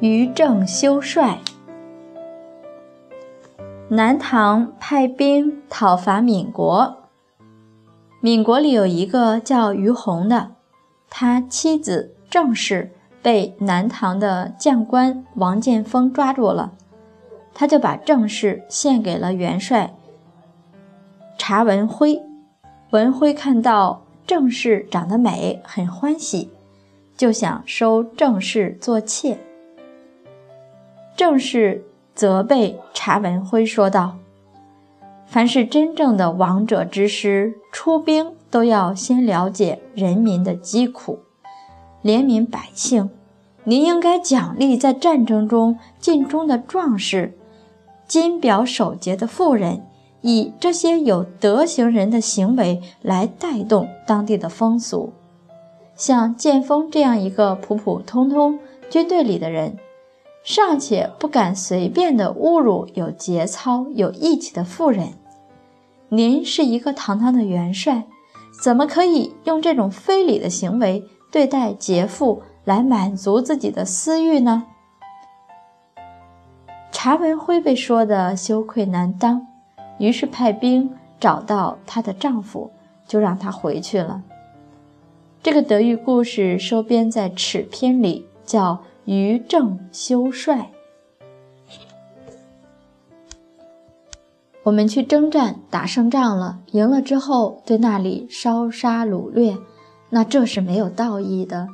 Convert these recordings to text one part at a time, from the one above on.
于正修帅。南唐派兵讨伐闽国，闽国里有一个叫于洪的，他妻子郑氏被南唐的将官王建锋抓住了，他就把郑氏献给了元帅查文辉。文辉看到郑氏长得美，很欢喜，就想收郑氏做妾。正是责备查文辉说道：“凡是真正的王者之师，出兵都要先了解人民的疾苦，怜悯百姓。您应该奖励在战争中尽忠的壮士，金表守节的妇人。”以这些有德行人的行为来带动当地的风俗，像剑锋这样一个普普通通军队里的人，尚且不敢随便的侮辱有节操、有义气的妇人。您是一个堂堂的元帅，怎么可以用这种非礼的行为对待杰妇，来满足自己的私欲呢？查文辉被说的羞愧难当。于是派兵找到她的丈夫，就让她回去了。这个德育故事收编在《尺篇》里，叫《于正修帅》。我们去征战，打胜仗了，赢了之后对那里烧杀掳掠，那这是没有道义的。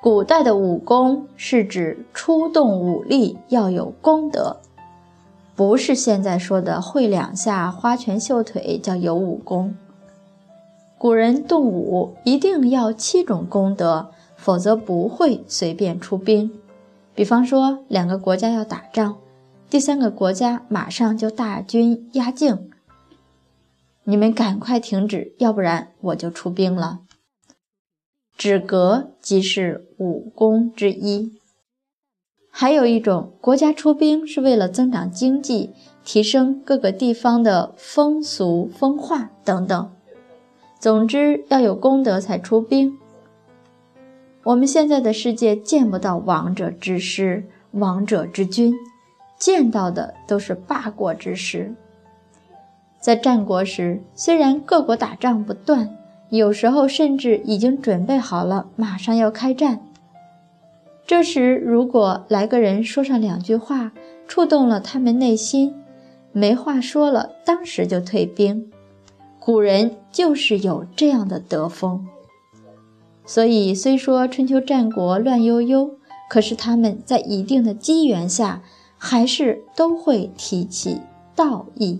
古代的武功是指出动武力要有功德。不是现在说的会两下花拳绣腿叫有武功。古人动武一定要七种功德，否则不会随便出兵。比方说，两个国家要打仗，第三个国家马上就大军压境，你们赶快停止，要不然我就出兵了。止戈即是武功之一。还有一种国家出兵是为了增长经济，提升各个地方的风俗风化等等。总之要有功德才出兵。我们现在的世界见不到王者之师、王者之君，见到的都是霸国之师。在战国时，虽然各国打仗不断，有时候甚至已经准备好了，马上要开战。这时，如果来个人说上两句话，触动了他们内心，没话说了，当时就退兵。古人就是有这样的德风。所以，虽说春秋战国乱悠悠，可是他们在一定的机缘下，还是都会提起道义。